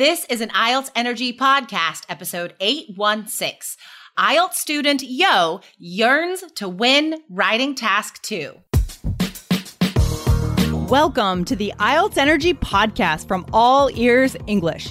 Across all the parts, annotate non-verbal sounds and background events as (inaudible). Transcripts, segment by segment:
This is an IELTS Energy Podcast, episode 816. IELTS student Yo yearns to win writing task two. Welcome to the IELTS Energy Podcast from All Ears English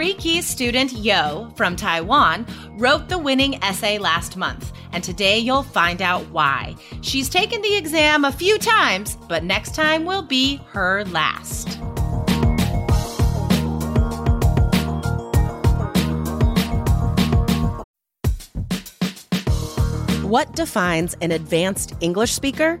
Three Keys student Yo from Taiwan wrote the winning essay last month, and today you'll find out why. She's taken the exam a few times, but next time will be her last. What defines an advanced English speaker?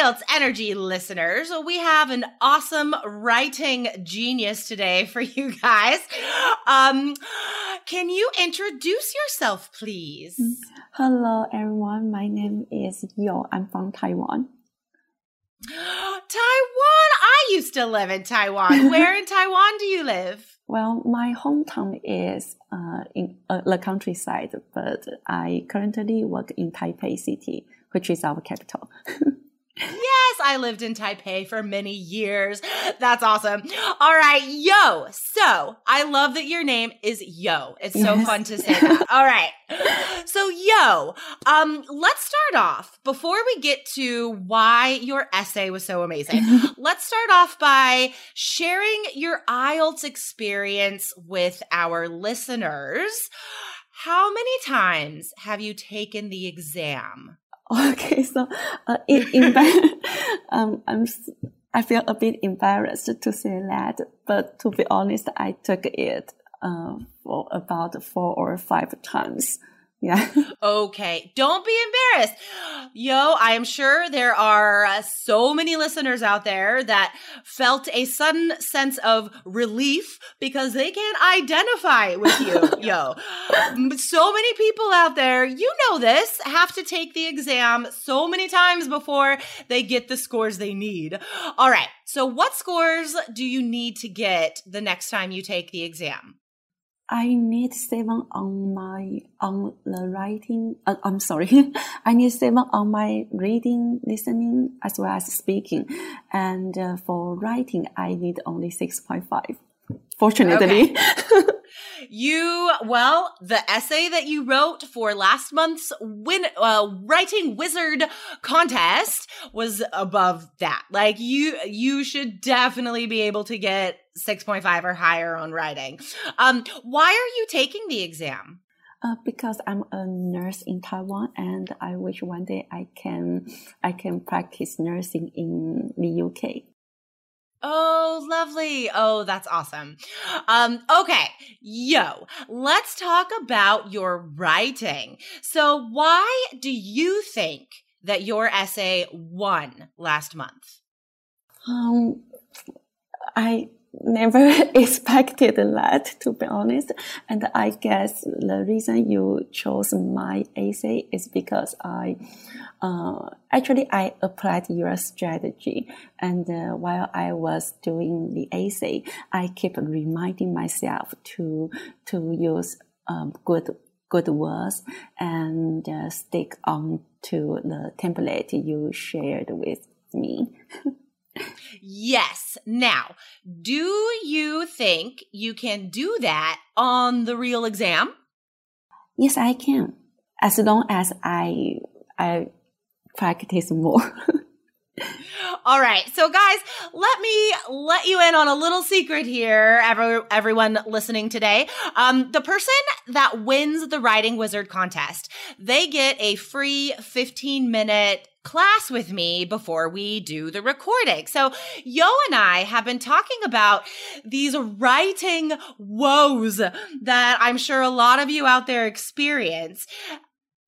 IELTS Energy listeners. We have an awesome writing genius today for you guys. Um, can you introduce yourself, please? Hello, everyone. My name is Yo. I'm from Taiwan. (gasps) Taiwan! I used to live in Taiwan. (laughs) Where in Taiwan do you live? Well, my hometown is uh, in uh, the countryside, but I currently work in Taipei City, which is our capital. (laughs) Yes, I lived in Taipei for many years. That's awesome. All right, yo. So I love that your name is Yo. It's so Yes. fun to say that. (laughs) All right. So yo, um, let's start off before we get to why your essay was so amazing. (laughs) let's start off by sharing your IELTS experience with our listeners. How many times have you taken the exam? (laughs) okay, so uh, in, in (laughs) um, I'm I feel a bit embarrassed to say that, but to be honest, I took it uh, for about four or five times. Yeah. (laughs) Okay, don't be embarrassed. Yo, I am sure there are uh, so many listeners out there that felt a sudden sense of relief because they can't identify with you. (laughs) Yo, so many people out there, you know this, have to take the exam so many times before they get the scores they need. All right, so what scores do you need to get the next time you take the exam? I need seven on my on the writing. Uh, I'm sorry, (laughs) I need seven on my reading, listening, as well as speaking. And uh, for writing, I need only six point five. Fortunately, (laughs) You, well, the essay that you wrote for last month's win, uh, writing wizard contest was above that. Like you, you should definitely be able to get 6.5 or higher on writing. Um, why are you taking the exam? uh, because I'm a nurse in Taiwan, and I wish one day I can I can practice nursing in the UK. Oh, lovely. Oh, that's awesome. Um, okay. Yo, let's talk about your writing. So why do you think that your essay won last month? Um, I never (laughs) expected that, to be honest. And I guess the reason you chose my essay is because I, uh, actually I applied your strategy. And uh, while I was doing the essay, I keep reminding myself to, to use um, good good words and uh, stick on to the template you shared with me. (laughs) yes. Now, do you think you can do that on the real exam? Yes, I can. As long as I I practice more. (laughs) All right. So guys, let me let you in on a little secret here, every, everyone listening today. Um, the person that wins the writing wizard contest, they get a free 15 minute class with me before we do the recording. So Yo and I have been talking about these writing woes that I'm sure a lot of you out there experience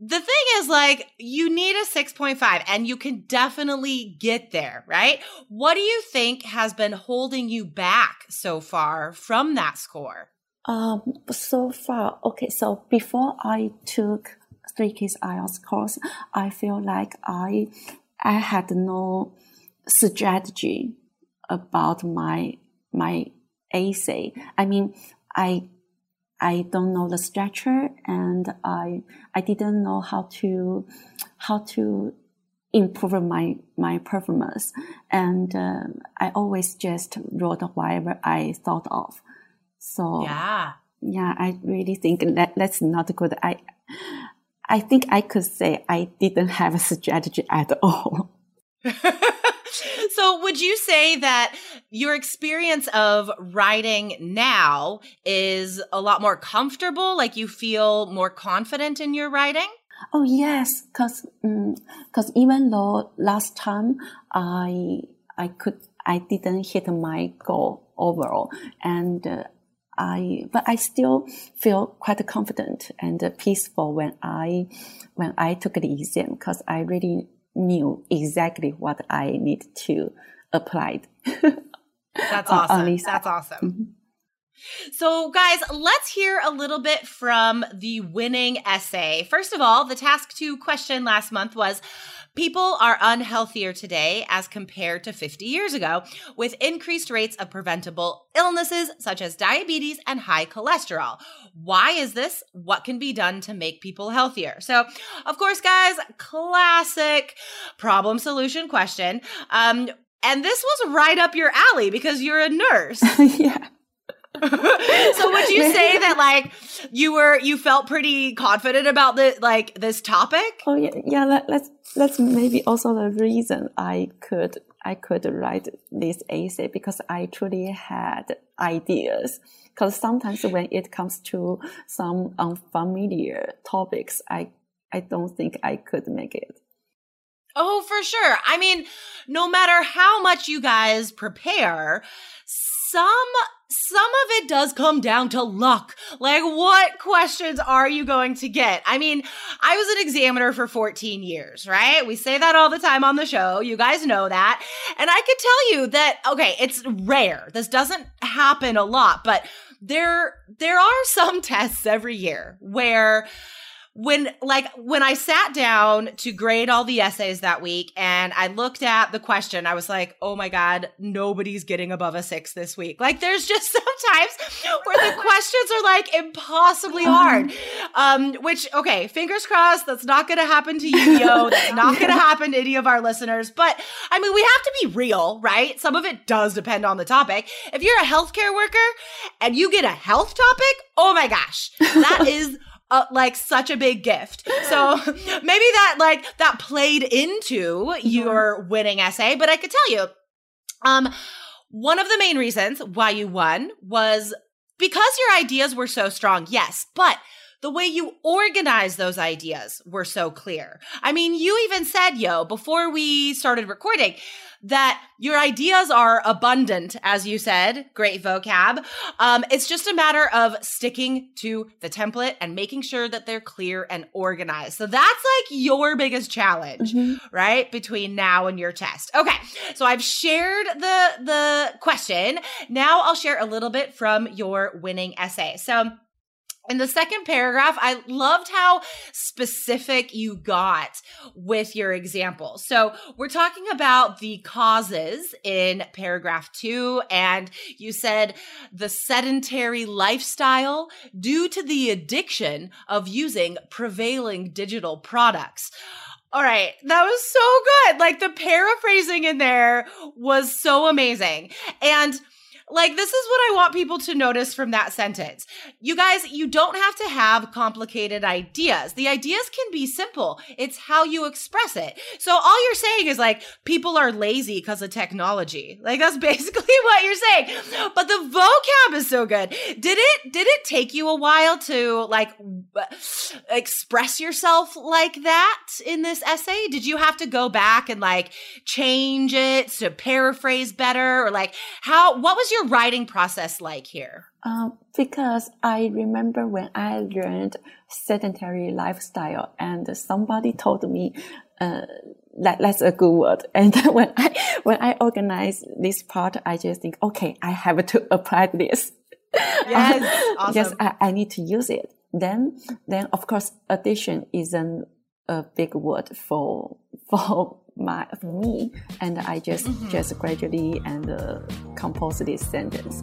the thing is like you need a 6.5 and you can definitely get there, right? What do you think has been holding you back so far from that score? Um, so far, okay. So before I took three keys IELTS course, I feel like I, I had no strategy about my, my essay. I mean, I I don't know the structure and I I didn't know how to how to improve my my performance and uh, I always just wrote whatever I thought of. So yeah, yeah, I really think that that's not good. I I think I could say I didn't have a strategy at all. (laughs) so would you say that your experience of writing now is a lot more comfortable? Like you feel more confident in your writing? Oh yes because because um, even though last time i i could i didn't hit my goal overall. And uh, I, but I still feel quite confident and peaceful when I, when I took the exam because I really knew exactly what I need to apply. (laughs) That's awesome. That's awesome. Mm-hmm. So, guys, let's hear a little bit from the winning essay. First of all, the task two question last month was People are unhealthier today as compared to 50 years ago, with increased rates of preventable illnesses such as diabetes and high cholesterol. Why is this? What can be done to make people healthier? So, of course, guys, classic problem solution question. Um, and this was right up your alley because you're a nurse. (laughs) yeah. (laughs) so would you say that like you were you felt pretty confident about the like this topic? Oh yeah, yeah. That, that's that's maybe also the reason I could I could write this essay because I truly had ideas. Because sometimes when it comes to some unfamiliar topics, I I don't think I could make it. Oh, for sure. I mean, no matter how much you guys prepare, some some of it does come down to luck. Like, what questions are you going to get? I mean, I was an examiner for 14 years, right? We say that all the time on the show. You guys know that. And I could tell you that, okay, it's rare. This doesn't happen a lot, but there, there are some (laughs) tests every year where when like when I sat down to grade all the essays that week and I looked at the question, I was like, oh my God, nobody's getting above a six this week. Like there's just (laughs) sometimes where the questions are like impossibly hard. Um, which, okay, fingers crossed, that's not gonna happen to you, (laughs) yo. That's not gonna happen to any of our listeners. But I mean, we have to be real, right? Some of it does depend on the topic. If you're a healthcare worker and you get a health topic, oh my gosh, that (laughs) is uh, like such a big gift. So (laughs) maybe that like that played into mm-hmm. your winning essay, but I could tell you, um, one of the main reasons why you won was because your ideas were so strong. Yes, but the way you organize those ideas were so clear. I mean, you even said, yo, before we started recording, that your ideas are abundant, as you said. Great vocab. Um, it's just a matter of sticking to the template and making sure that they're clear and organized. So that's like your biggest challenge, mm-hmm. right? Between now and your test. Okay. So I've shared the, the question. Now I'll share a little bit from your winning essay. So in the second paragraph, I loved how specific you got with your example. So, we're talking about the causes in paragraph two, and you said the sedentary lifestyle due to the addiction of using prevailing digital products. All right. That was so good. Like the paraphrasing in there was so amazing. And like, this is what I want people to notice from that sentence. You guys, you don't have to have complicated ideas. The ideas can be simple. It's how you express it. So all you're saying is like, people are lazy because of technology. Like, that's (laughs) basically what you're saying. But the vocab is so good. Did it, did it take you a while to like express yourself like that in this essay? Did you have to go back and like change it to paraphrase better or like how, what was your writing process like here? Um, because I remember when I learned sedentary lifestyle and somebody told me, uh, that, that's a good word. (laughs) And when I, when I organize this part, I just think, okay, I have to (laughs) apply this. (laughs) Yes. awesome. Yes, I, I need to use it. Then, then of course, addition isn't a big word for, for my for me, and I just mm-hmm. just gradually and uh, compose this sentence.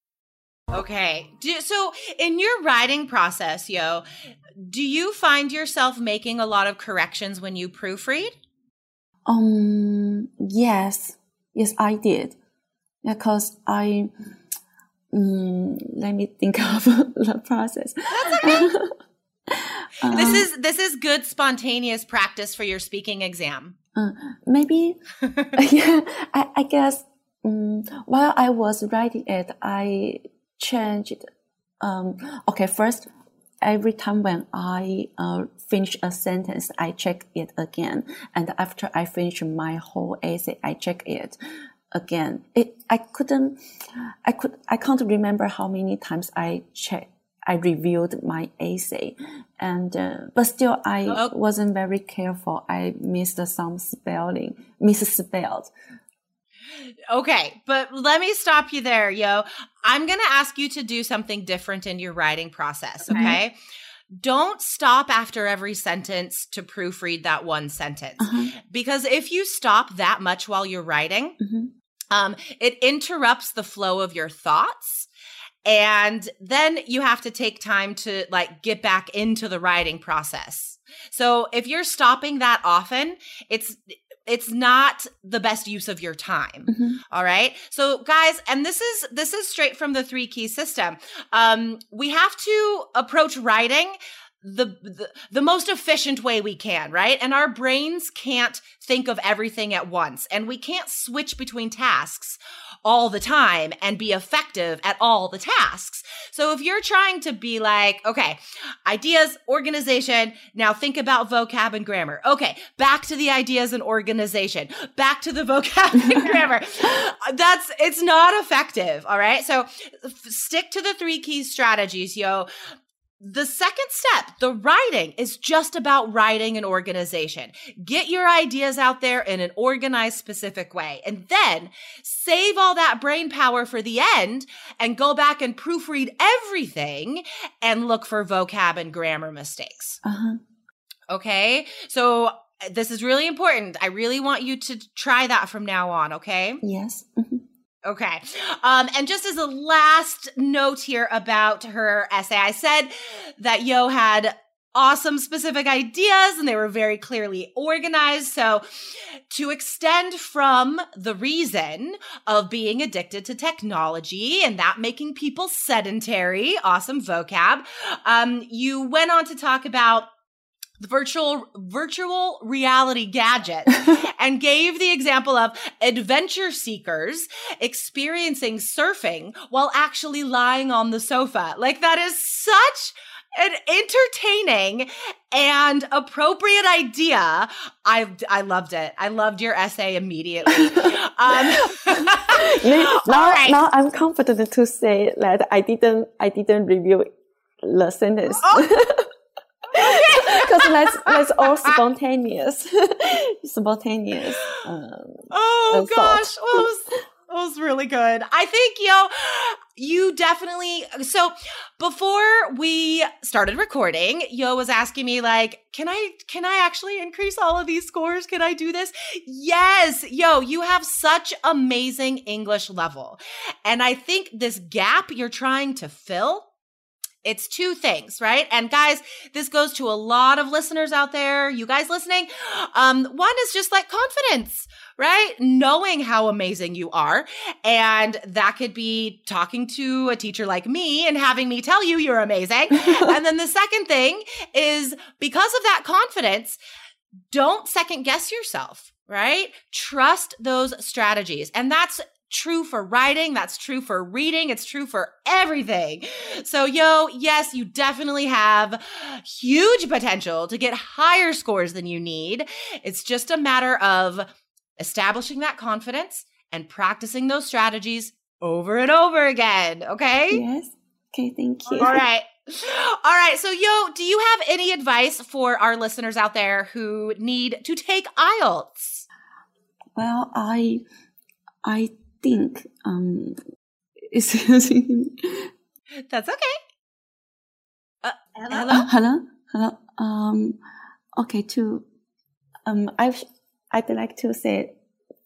Okay. Do, so in your writing process, yo, do you find yourself making a lot of corrections when you proofread? Um, yes. Yes, I did. Because I, um, let me think (laughs) of the process. That's okay. (laughs) um, this is this is good spontaneous practice for your speaking exam. Uh, maybe, (laughs) yeah. I, I guess um, while I was writing it, I changed. Um, okay, first, every time when I uh, finish a sentence, I check it again, and after I finish my whole essay, I check it again. It I couldn't, I could I can't remember how many times I check. I reviewed my essay, and uh, but still I oh. wasn't very careful. I missed some spelling, misspelled. Okay, but let me stop you there, yo. I'm going to ask you to do something different in your writing process, okay? okay? Don't stop after every sentence to proofread that one sentence. Uh-huh. Because if you stop that much while you're writing, mm-hmm. um, it interrupts the flow of your thoughts. And then you have to take time to like get back into the writing process. So if you're stopping that often, it's it's not the best use of your time. Mm-hmm. All right. So guys, and this is this is straight from the three key system. Um, we have to approach writing the, the the most efficient way we can, right? And our brains can't think of everything at once, and we can't switch between tasks all the time and be effective at all the tasks. So if you're trying to be like, okay, ideas, organization, now think about vocab and grammar. Okay, back to the ideas and organization, back to the (laughs) vocab and (laughs) grammar. That's, it's not effective. All right. So f- stick to the three key strategies, yo. The second step, the writing, is just about writing an organization. Get your ideas out there in an organized, specific way. And then save all that brain power for the end and go back and proofread everything and look for vocab and grammar mistakes. Uh-huh. Okay. So this is really important. I really want you to try that from now on. Okay. Yes. Mm-hmm. Okay. Um, and just as a last note here about her essay, I said that Yo had awesome specific ideas and they were very clearly organized. So to extend from the reason of being addicted to technology and that making people sedentary, awesome vocab, um, you went on to talk about virtual virtual reality gadget (laughs) and gave the example of adventure seekers experiencing surfing while actually lying on the sofa. Like that is such an entertaining and appropriate idea. I I loved it. I loved your essay immediately. (laughs) Um, (laughs) now, right. now I'm confident to say that I didn't I didn't review the sentence. Oh. Because that's that's all spontaneous, (laughs) spontaneous. Um, oh gosh, well, it, was, it was really good. I think yo, you definitely. So before we started recording, Yo was asking me like, "Can I can I actually increase all of these scores? Can I do this?" Yes, Yo, you have such amazing English level, and I think this gap you're trying to fill it's two things, right? And guys, this goes to a lot of listeners out there. You guys listening? Um, one is just like confidence, right? Knowing how amazing you are. And that could be talking to a teacher like me and having me tell you you're amazing. (laughs) and then the second thing is because of that confidence, don't second guess yourself right? Trust those strategies. And that's true for writing. That's true for reading. It's true for everything. So, yo, yes, you definitely have huge potential to get higher scores than you need. It's just a matter of establishing that confidence and practicing those strategies over and over again. Okay. Yes. Okay. Thank you. All right. All right. So, yo, do you have any advice for our listeners out there who need to take IELTS? Well, I, I think um, is (laughs) That's okay. Uh, hello. Uh, hello. Hello. Um, okay. To um, I I'd like to say,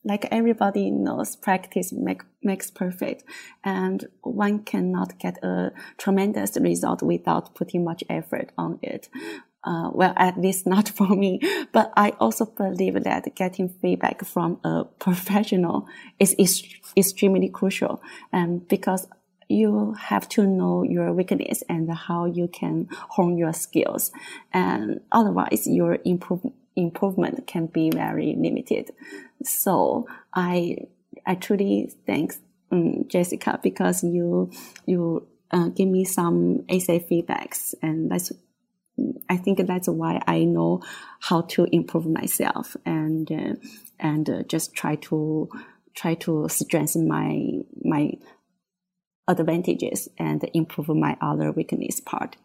like everybody knows, practice make, makes perfect, and one cannot get a tremendous result without putting much effort on it uh, well, at least not (laughs) for me, but I also believe that getting feedback from a professional is, is extremely crucial. And because you have to know your weakness and how you can hone your skills. And otherwise your improve, improvement can be very limited. So I, I truly thank um, Jessica because you, you uh, give me some essay feedbacks and that's I think that's why I know how to improve myself and uh, and uh, just try to try to strengthen my my advantages and improve my other weakness part.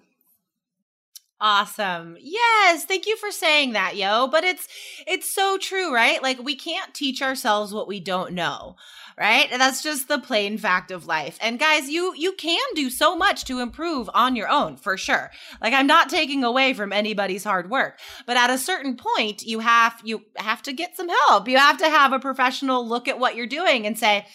Awesome. Yes, thank you for saying that, yo. But it's it's so true, right? Like we can't teach ourselves what we don't know, right? And that's just the plain fact of life. And guys, you you can do so much to improve on your own, for sure. Like I'm not taking away from anybody's hard work, but at a certain point, you have you have to get some help. You have to have a professional look at what you're doing and say,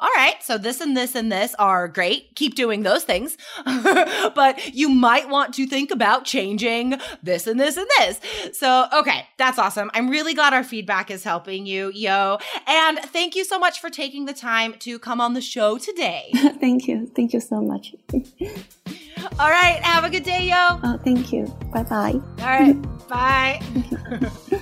all right, so this and this and this are great. Keep doing those things. (laughs) but you might want to think about changing this and this and this. So, okay, that's awesome. I'm really glad our feedback is helping you, yo. And thank you so much for taking the time to come on the show today. (laughs) thank you. Thank you so much. (laughs) All right, have a good day, yo. Oh, thank you. Bye bye. All right, bye.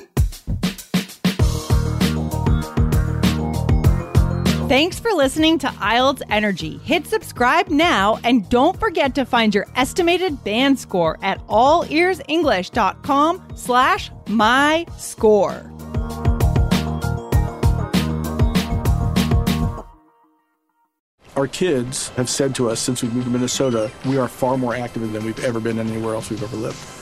Thanks for listening to IELTS Energy. Hit subscribe now and don't forget to find your estimated band score at allearsenglish.com slash my score. Our kids have said to us since we moved to Minnesota, we are far more active than we've ever been anywhere else we've ever lived.